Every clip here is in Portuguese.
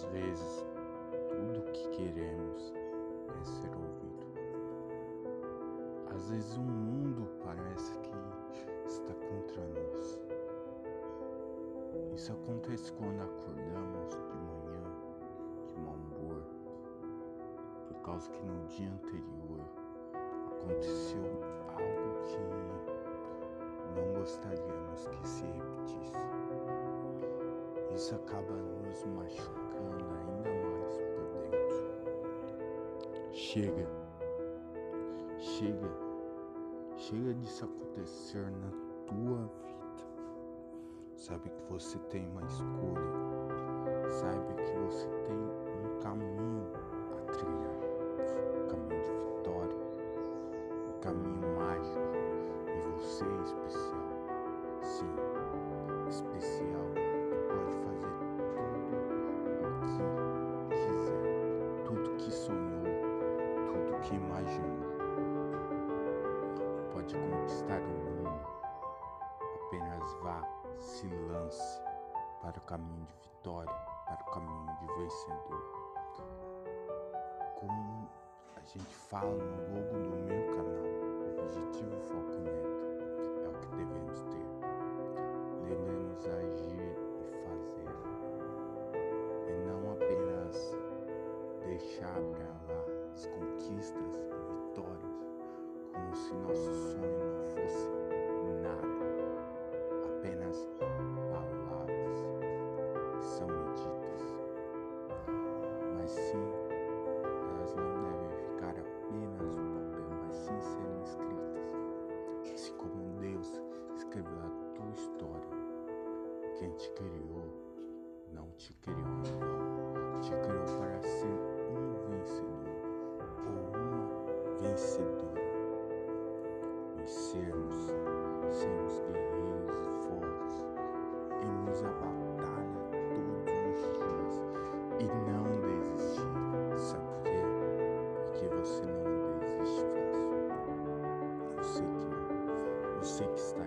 Às vezes, tudo o que queremos é ser ouvido. Às vezes, o mundo parece que está contra nós. Isso acontece quando acordamos de manhã de mau humor, por causa que no dia anterior aconteceu algo que não gostaríamos que se repetisse. Isso acaba nos machucando ainda mais por dentro. Chega, chega, chega disso acontecer na tua vida. Sabe que você tem uma escolha, saiba que você tem um caminho a trilhar, um caminho de vitória, um caminho mágico, e você é que sonhou, tudo que imaginou. Pode conquistar o mundo. Apenas vá, se lance para o caminho de vitória, para o caminho de vencedor. Como a gente fala no logo do meu canal, objetivo, foco meta é o que devemos ter. Devemos agir palavras são medidas, mas sim elas não devem ficar apenas no papel, mas sim serem escritas, assim como Deus escreveu a tua história. Quem te criou não te criou em vão, te criou para ser um vencedor ou uma vencedora. Vencermos, sermos guerreiros fácil. Eu sei que não. Você que está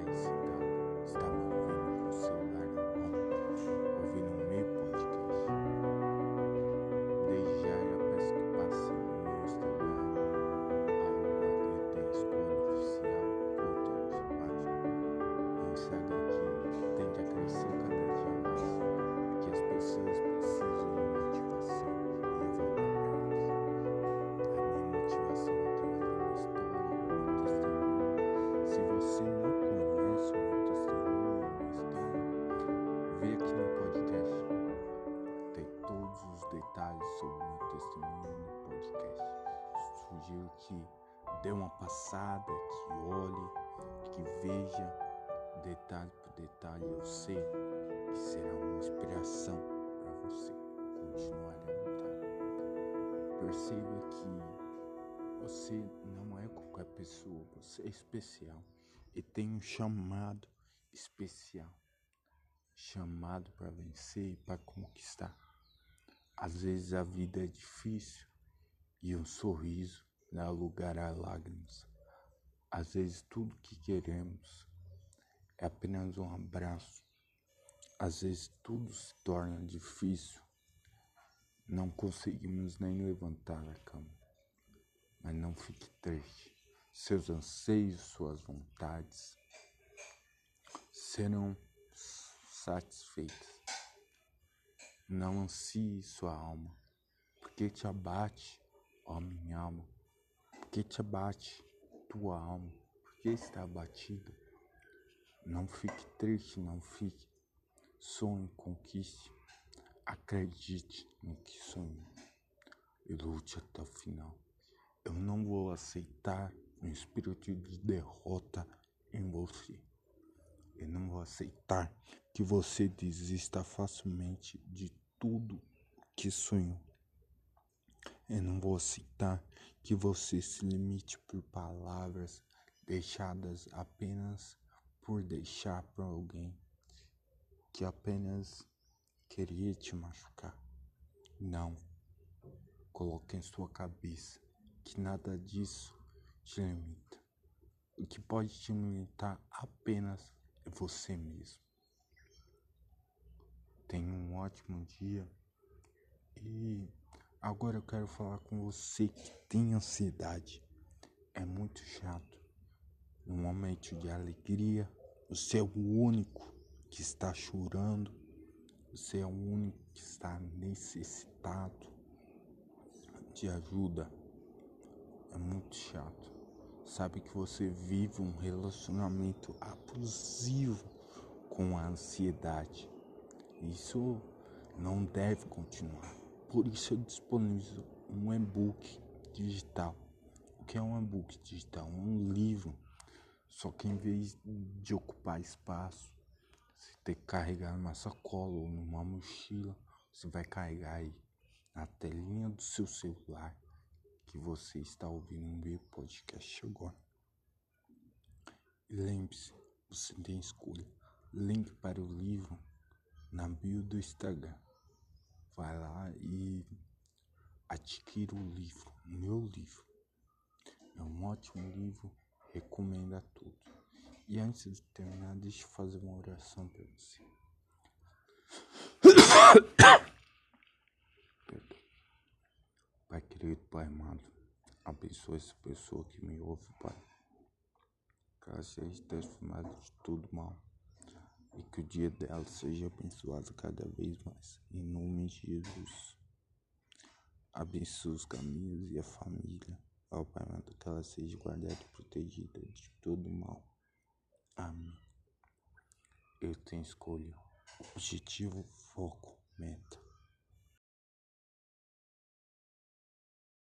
detalhes sobre o meu testemunho no podcast. Sugiro que dê uma passada, que olhe, que veja detalhe por detalhe. Eu sei que será uma inspiração para você continuar a lutar. Perceba que você não é qualquer pessoa, você é especial e tem um chamado especial chamado para vencer e para conquistar. Às vezes a vida é difícil e um sorriso dá lugar a lágrimas. Às vezes tudo que queremos é apenas um abraço. Às vezes tudo se torna difícil. Não conseguimos nem levantar a cama. Mas não fique triste. Seus anseios, suas vontades serão satisfeitas. Não ansie sua alma, porque te abate, ó minha alma, porque te abate tua alma, porque está abatida. Não fique triste, não fique. Sonhe, conquiste, acredite no que sonhou e lute até o final. Eu não vou aceitar um espírito de derrota em você. Eu não vou aceitar que você desista facilmente de tudo que sonhou. Eu não vou aceitar que você se limite por palavras deixadas apenas por deixar para alguém que apenas queria te machucar. Não. Coloque em sua cabeça que nada disso te limita. O que pode te limitar apenas você mesmo. Tenha um ótimo dia E agora eu quero falar com você que tem ansiedade. É muito chato. No momento de alegria, você é o único que está chorando. Você é o único que está necessitado de ajuda. É muito chato. Sabe que você vive um relacionamento abusivo com a ansiedade. Isso não deve continuar. Por isso eu disponibilizo um e-book digital. O que é um e-book digital? Um livro. Só que em vez de ocupar espaço, você ter que carregar numa sacola ou numa mochila, você vai carregar aí na telinha do seu celular que você está ouvindo o meu podcast agora. Lembre-se, você tem escolha. Link para o livro na bio do Instagram. Vai lá e adquira o livro, meu livro. É um ótimo livro, recomendo a todos. E antes de terminar, deixa eu fazer uma oração para você. Pai querido, Pai amado, abençoe essa pessoa que me ouve, Pai. Que ela seja transformada de tudo mal e que o dia dela seja abençoado cada vez mais. Em nome de Jesus. Abençoe os caminhos e a família. Ó Pai amado, que ela seja guardada e protegida de todo mal. Amém. Eu tenho escolha, objetivo, foco, meta.